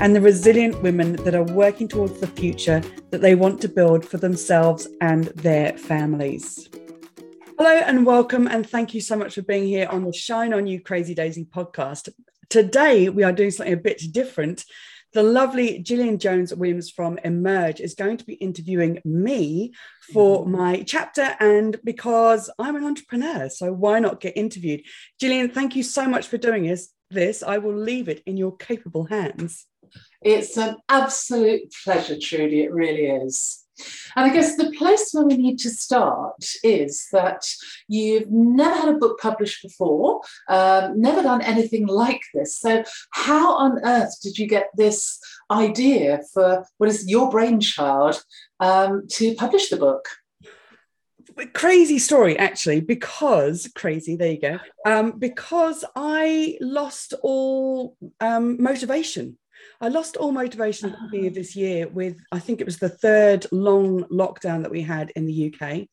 and the resilient women that are working towards the future that they want to build for themselves and their families. Hello and welcome, and thank you so much for being here on the Shine On You Crazy Daisy podcast. Today, we are doing something a bit different. The lovely Gillian Jones Williams from Emerge is going to be interviewing me for mm-hmm. my chapter, and because I'm an entrepreneur, so why not get interviewed? Gillian, thank you so much for doing this. This I will leave it in your capable hands. It's an absolute pleasure, Trudy. It really is. And I guess the place where we need to start is that you've never had a book published before, um, never done anything like this. So, how on earth did you get this idea for what is your brainchild um, to publish the book? crazy story actually because crazy there you go um, because i lost all um, motivation I lost all motivation at the beginning of ah. this year with, I think it was the third long lockdown that we had in the UK.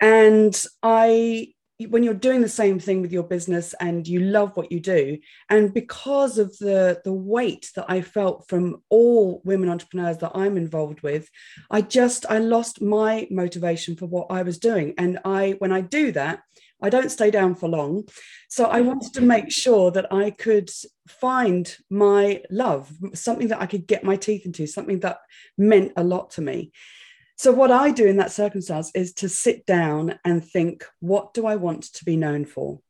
And I, when you're doing the same thing with your business and you love what you do, and because of the, the weight that I felt from all women entrepreneurs that I'm involved with, I just, I lost my motivation for what I was doing. And I, when I do that, I don't stay down for long. So I wanted to make sure that I could find my love, something that I could get my teeth into, something that meant a lot to me. So, what I do in that circumstance is to sit down and think, what do I want to be known for?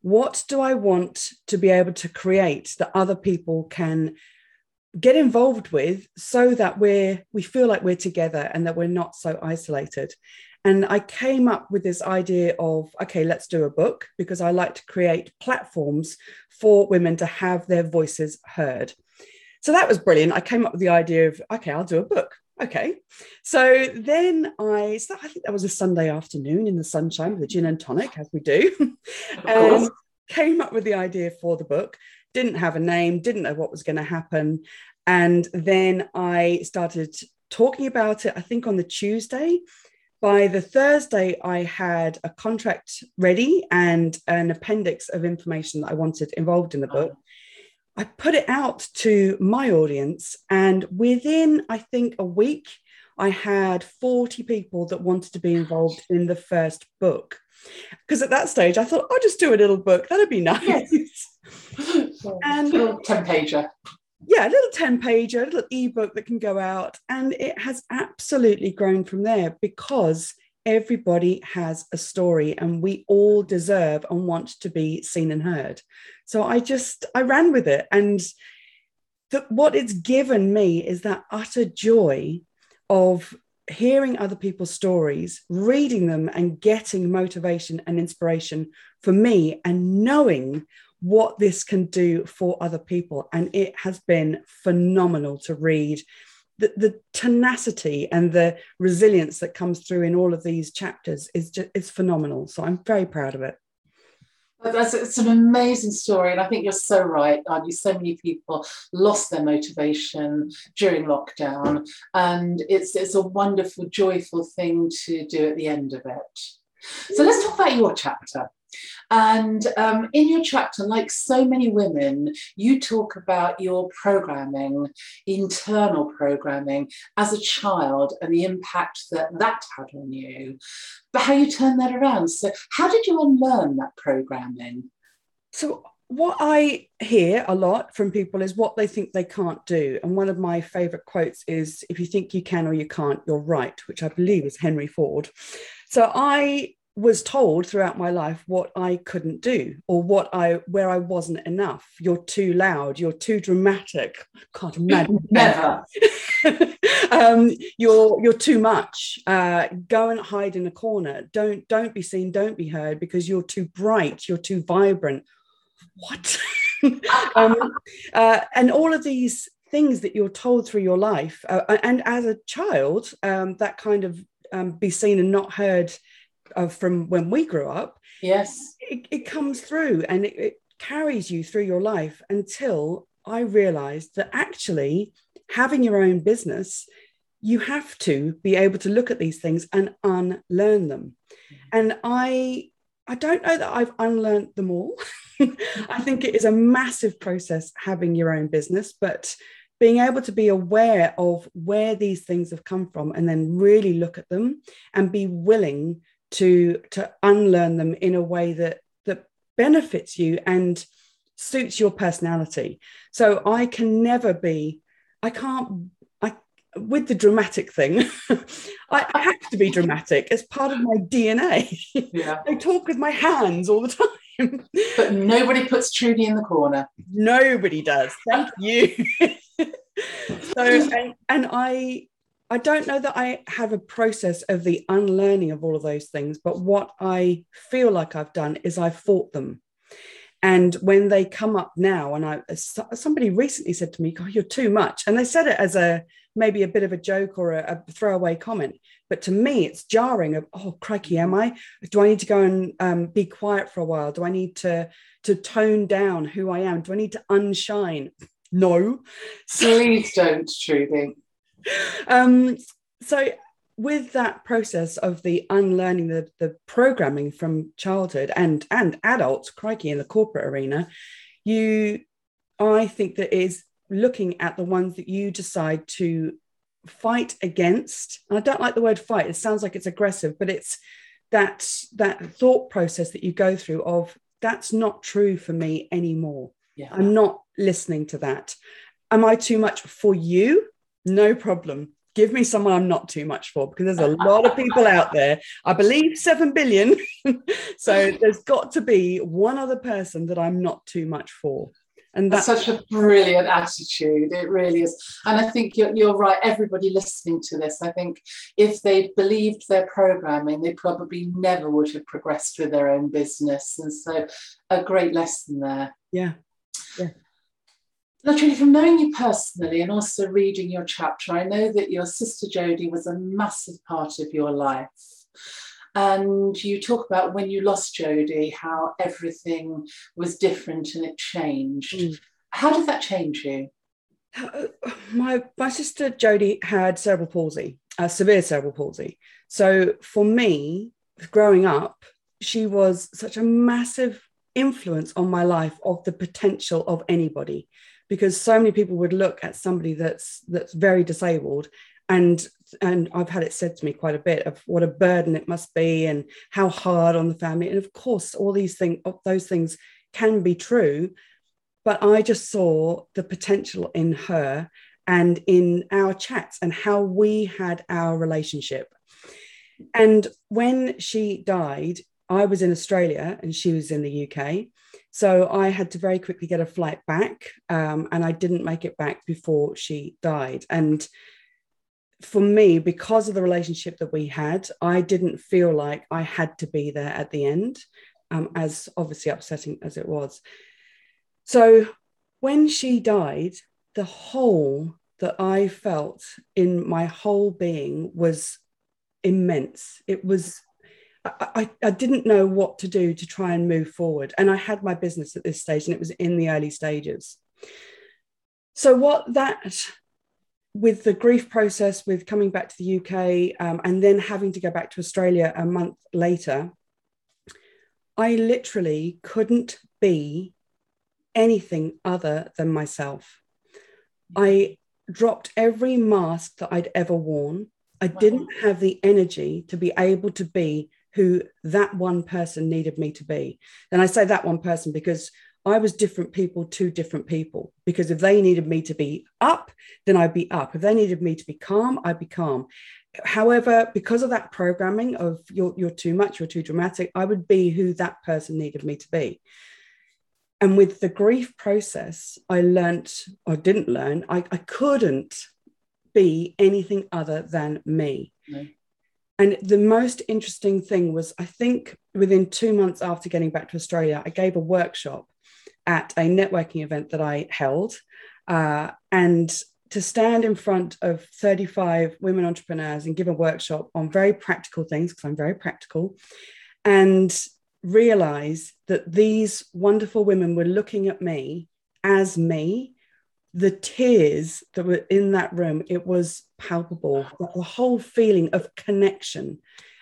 What do I want to be able to create that other people can get involved with so that we're we feel like we're together and that we're not so isolated and I came up with this idea of, okay, let's do a book because I like to create platforms for women to have their voices heard. So that was brilliant. I came up with the idea of, okay, I'll do a book. Okay. So then I, so I think that was a Sunday afternoon in the sunshine with a gin and tonic, as we do, and came up with the idea for the book. Didn't have a name, didn't know what was going to happen. And then I started talking about it, I think on the Tuesday by the Thursday, I had a contract ready and an appendix of information that I wanted involved in the book. Oh. I put it out to my audience, and within, I think, a week, I had 40 people that wanted to be involved in the first book. Because at that stage, I thought, I'll just do a little book. That'd be nice. Yes. and 10 pager yeah, a little 10 pager, a little ebook that can go out. And it has absolutely grown from there because everybody has a story and we all deserve and want to be seen and heard. So I just, I ran with it. And the, what it's given me is that utter joy of hearing other people's stories, reading them, and getting motivation and inspiration for me, and knowing what this can do for other people. And it has been phenomenal to read. The, the tenacity and the resilience that comes through in all of these chapters is just it's phenomenal. So I'm very proud of it. That's it's an amazing story, and I think you're so right. Aren't? So many people lost their motivation during lockdown, and it's it's a wonderful, joyful thing to do at the end of it. So let's talk about your chapter. And um, in your chapter, like so many women, you talk about your programming, internal programming as a child and the impact that that had on you, but how you turn that around. So, how did you unlearn that programming? So, what I hear a lot from people is what they think they can't do. And one of my favorite quotes is if you think you can or you can't, you're right, which I believe is Henry Ford. So I was told throughout my life what I couldn't do or what I where I wasn't enough. You're too loud. You're too dramatic. Can't imagine. Never. um, you're you're too much. Uh, go and hide in a corner. Don't don't be seen. Don't be heard because you're too bright. You're too vibrant. What? um, uh, and all of these things that you're told through your life, uh, and as a child, um, that kind of um, be seen and not heard uh, from when we grew up. Yes, it, it comes through and it, it carries you through your life until I realized that actually having your own business, you have to be able to look at these things and unlearn them. Mm-hmm. And I I don't know that I've unlearned them all. I think it is a massive process having your own business, but being able to be aware of where these things have come from and then really look at them and be willing to to unlearn them in a way that that benefits you and suits your personality. So i can never be i can't i with the dramatic thing i have to be dramatic as part of my dna yeah. i talk with my hands all the time. But nobody puts trudy in the corner. Nobody does. Thank you. So and, and i I don't know that I have a process of the unlearning of all of those things, but what I feel like I've done is I've fought them. And when they come up now, and I somebody recently said to me, "God, you're too much," and they said it as a maybe a bit of a joke or a, a throwaway comment, but to me, it's jarring. Of oh, crikey, am I? Do I need to go and um, be quiet for a while? Do I need to to tone down who I am? Do I need to unshine? No. Please don't, Trudy. Um, so with that process of the unlearning the, the programming from childhood and and adults crikey in the corporate arena you i think that is looking at the ones that you decide to fight against. And i don't like the word fight. It sounds like it's aggressive but it's that that thought process that you go through of that's not true for me anymore. Yeah. i'm not listening to that. Am i too much for you no problem give me someone I'm not too much for because there's a lot of people out there. I believe 7 billion. so there's got to be one other person that I'm not too much for. And that's, that's such a brilliant attitude. It really is. And I think you're, you're right. Everybody listening to this, I think if they believed their programming, they probably never would have progressed with their own business. And so a great lesson there. Yeah. Yeah. Literally, from knowing you personally and also reading your chapter, I know that your sister Jodie was a massive part of your life. And you talk about when you lost Jodie, how everything was different and it changed. Mm. How did that change you? Uh, my, my sister Jodie had cerebral palsy, uh, severe cerebral palsy. So for me, growing up, she was such a massive influence on my life of the potential of anybody because so many people would look at somebody that's that's very disabled. And and I've had it said to me quite a bit of what a burden it must be and how hard on the family. And of course all these things those things can be true but I just saw the potential in her and in our chats and how we had our relationship. And when she died I was in Australia and she was in the UK so I had to very quickly get a flight back, um, and I didn't make it back before she died. And for me, because of the relationship that we had, I didn't feel like I had to be there at the end, um, as obviously upsetting as it was. So when she died, the hole that I felt in my whole being was immense. It was I, I didn't know what to do to try and move forward. And I had my business at this stage and it was in the early stages. So, what that, with the grief process, with coming back to the UK um, and then having to go back to Australia a month later, I literally couldn't be anything other than myself. I dropped every mask that I'd ever worn. I didn't have the energy to be able to be who that one person needed me to be. And I say that one person because I was different people to different people. Because if they needed me to be up, then I'd be up. If they needed me to be calm, I'd be calm. However, because of that programming of you're, you're too much, you're too dramatic, I would be who that person needed me to be. And with the grief process, I learnt or didn't learn, I, I couldn't be anything other than me. No. And the most interesting thing was, I think within two months after getting back to Australia, I gave a workshop at a networking event that I held. Uh, and to stand in front of 35 women entrepreneurs and give a workshop on very practical things, because I'm very practical, and realize that these wonderful women were looking at me as me the tears that were in that room it was palpable the whole feeling of connection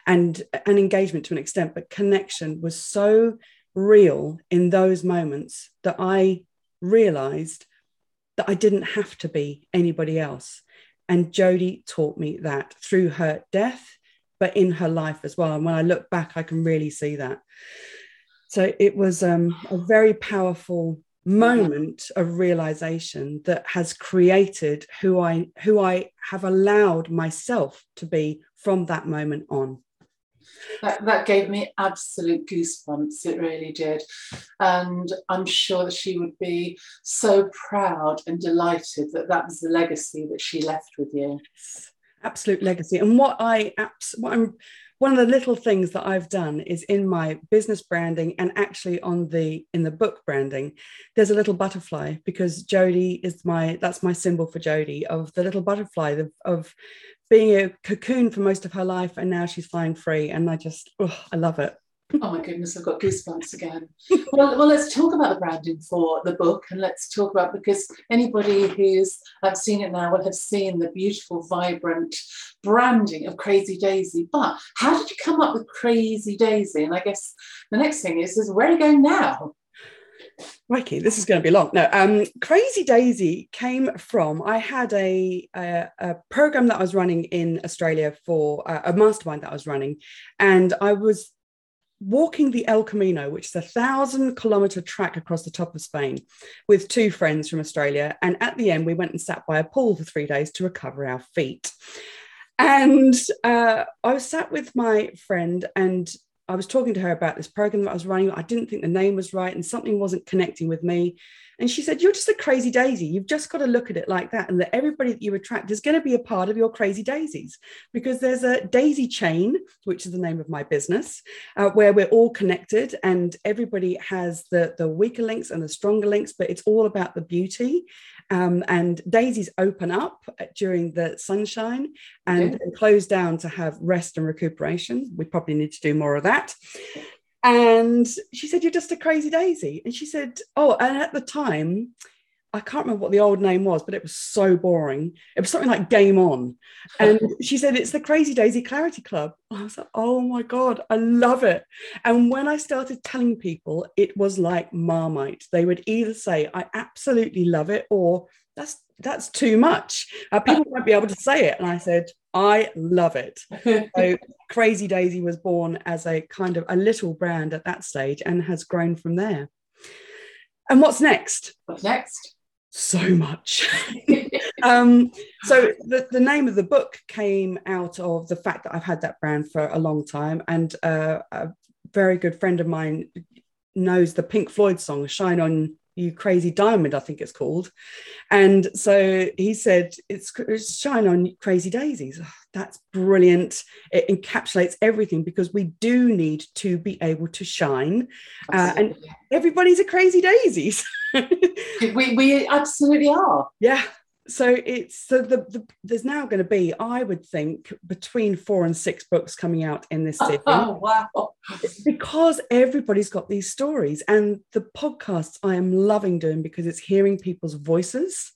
and an engagement to an extent but connection was so real in those moments that i realized that i didn't have to be anybody else. And jody taught me that through her death but in her life as well. And when i look back i can really see that. So it was um, a very powerful Mm-hmm. moment of realization that has created who I who I have allowed myself to be from that moment on. That, that gave me absolute goosebumps. It really did. And I'm sure that she would be so proud and delighted that that was the legacy that she left with you. Absolute legacy. And what I, what I'm one of the little things that I've done is in my business branding and actually on the in the book branding, there's a little butterfly because Jody is my that's my symbol for Jody of the little butterfly of, of being a cocoon for most of her life and now she's flying free and I just oh, I love it oh my goodness, I've got goosebumps again. well, well, let's talk about the branding for the book and let's talk about because anybody who's I've seen it now will have seen the beautiful, vibrant branding of Crazy Daisy. But how did you come up with Crazy Daisy? And I guess the next thing is, is where are you going now? Mikey, this is going to be long. No, um, Crazy Daisy came from. I had a, a, a program that I was running in Australia for uh, a mastermind that I was running, and I was walking the El Camino, which is a thousand kilometer track across the top of Spain, with two friends from Australia. And at the end, we went and sat by a pool for three days to recover our feet. And uh, I was sat with my friend, and I was talking to her about this program that I was running. I didn't think the name was right, and something wasn't connecting with me. And she said, You're just a crazy daisy. You've just got to look at it like that. And that everybody that you attract is going to be a part of your crazy daisies because there's a daisy chain, which is the name of my business, uh, where we're all connected and everybody has the, the weaker links and the stronger links, but it's all about the beauty. Um, and daisies open up during the sunshine and close down to have rest and recuperation. We probably need to do more of that. And she said, You're just a crazy daisy. And she said, Oh, and at the time, I can't remember what the old name was, but it was so boring. It was something like Game On. And she said, It's the Crazy Daisy Clarity Club. I was like, Oh my God, I love it. And when I started telling people, it was like Marmite. They would either say, I absolutely love it, or that's that's too much. Uh, people won't be able to say it. And I said, I love it. so Crazy Daisy was born as a kind of a little brand at that stage and has grown from there. And what's next? What's next? So much. um, so the, the name of the book came out of the fact that I've had that brand for a long time. And uh, a very good friend of mine knows the Pink Floyd song Shine On you crazy diamond, I think it's called. And so he said, it's, it's shine on crazy daisies. Oh, that's brilliant. It encapsulates everything because we do need to be able to shine. Uh, and everybody's a crazy daisies. we, we absolutely are. Yeah so it's so the, the there's now going to be i would think between four and six books coming out in this series oh wow. Because everybody's got these stories and the podcasts i am loving doing because it's hearing people's voices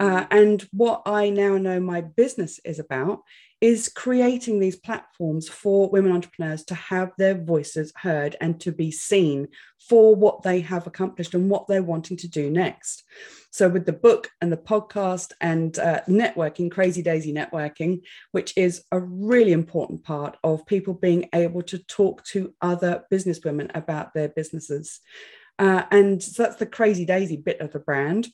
uh, mm. and what i now know my business is about is creating these platforms for women entrepreneurs to have their voices heard and to be seen for what they have accomplished and what they're wanting to do next. So, with the book and the podcast and uh, networking, Crazy Daisy Networking, which is a really important part of people being able to talk to other businesswomen about their businesses. Uh, and so that's the Crazy Daisy bit of the brand.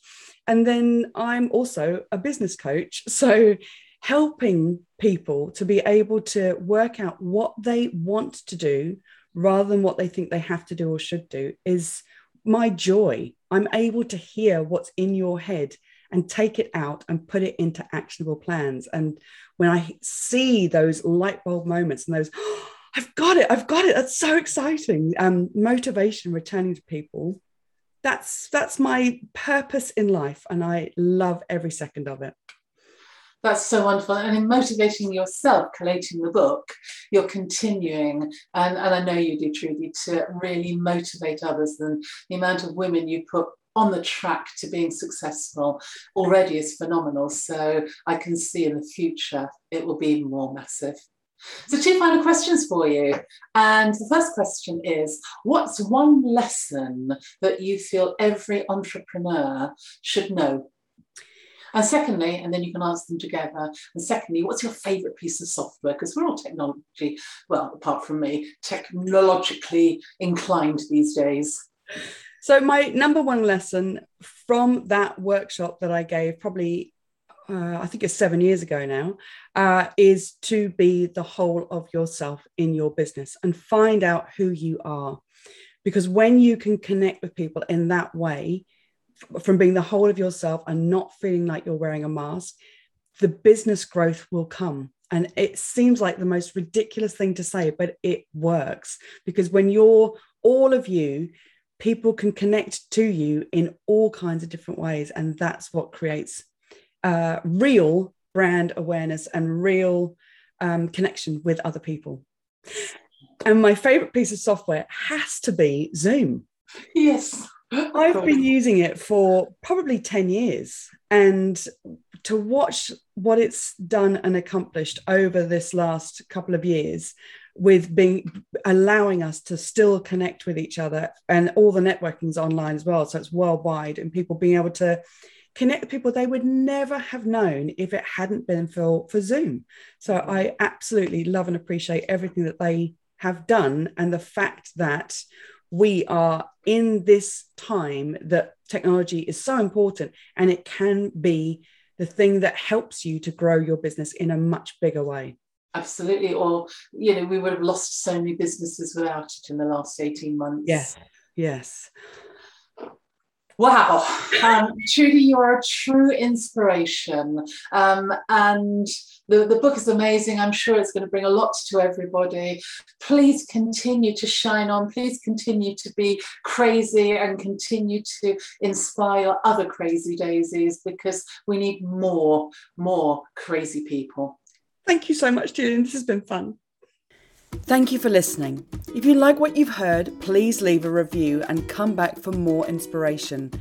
And then I'm also a business coach. So helping people to be able to work out what they want to do rather than what they think they have to do or should do is my joy. I'm able to hear what's in your head and take it out and put it into actionable plans. And when I see those light bulb moments and those, oh, I've got it, I've got it, that's so exciting. Um, motivation returning to people that's that's my purpose in life and i love every second of it that's so wonderful. And in motivating yourself, collating the book, you're continuing, and, and I know you do, Trudy, to really motivate others. And the amount of women you put on the track to being successful already is phenomenal. So I can see in the future it will be more massive. So, two final questions for you. And the first question is What's one lesson that you feel every entrepreneur should know and secondly, and then you can answer them together. And secondly, what's your favorite piece of software? Because we're all technology, well, apart from me, technologically inclined these days. So, my number one lesson from that workshop that I gave, probably uh, I think it's seven years ago now, uh, is to be the whole of yourself in your business and find out who you are. Because when you can connect with people in that way, from being the whole of yourself and not feeling like you're wearing a mask, the business growth will come. And it seems like the most ridiculous thing to say, but it works because when you're all of you, people can connect to you in all kinds of different ways. And that's what creates uh, real brand awareness and real um, connection with other people. And my favorite piece of software has to be Zoom. Yes. I've been using it for probably 10 years. And to watch what it's done and accomplished over this last couple of years with being allowing us to still connect with each other and all the networking's online as well so it's worldwide and people being able to connect with people they would never have known if it hadn't been for for zoom. So mm-hmm. i absolutely love and appreciate everything that they have done and the fact that we are in this time that technology is so important and it can be the thing that helps you to grow your business in a much bigger way. Absolutely. Or you know we would have lost so many businesses without it in the last 18 months. Yes. Yes Wow, um, Trudy, you are a true inspiration. Um, and the, the book is amazing. I'm sure it's going to bring a lot to everybody. Please continue to shine on. Please continue to be crazy and continue to inspire other crazy daisies because we need more, more crazy people. Thank you so much, Gillian. This has been fun. Thank you for listening. If you like what you've heard, please leave a review and come back for more inspiration.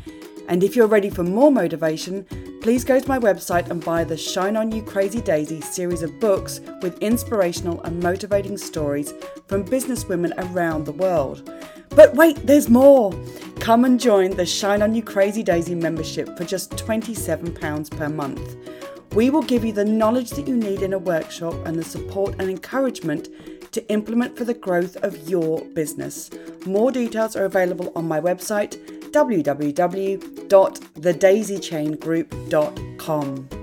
And if you're ready for more motivation, please go to my website and buy the Shine On You Crazy Daisy series of books with inspirational and motivating stories from businesswomen around the world. But wait, there's more! Come and join the Shine On You Crazy Daisy membership for just £27 per month. We will give you the knowledge that you need in a workshop and the support and encouragement to implement for the growth of your business. More details are available on my website www.thedaisychaingroup.com.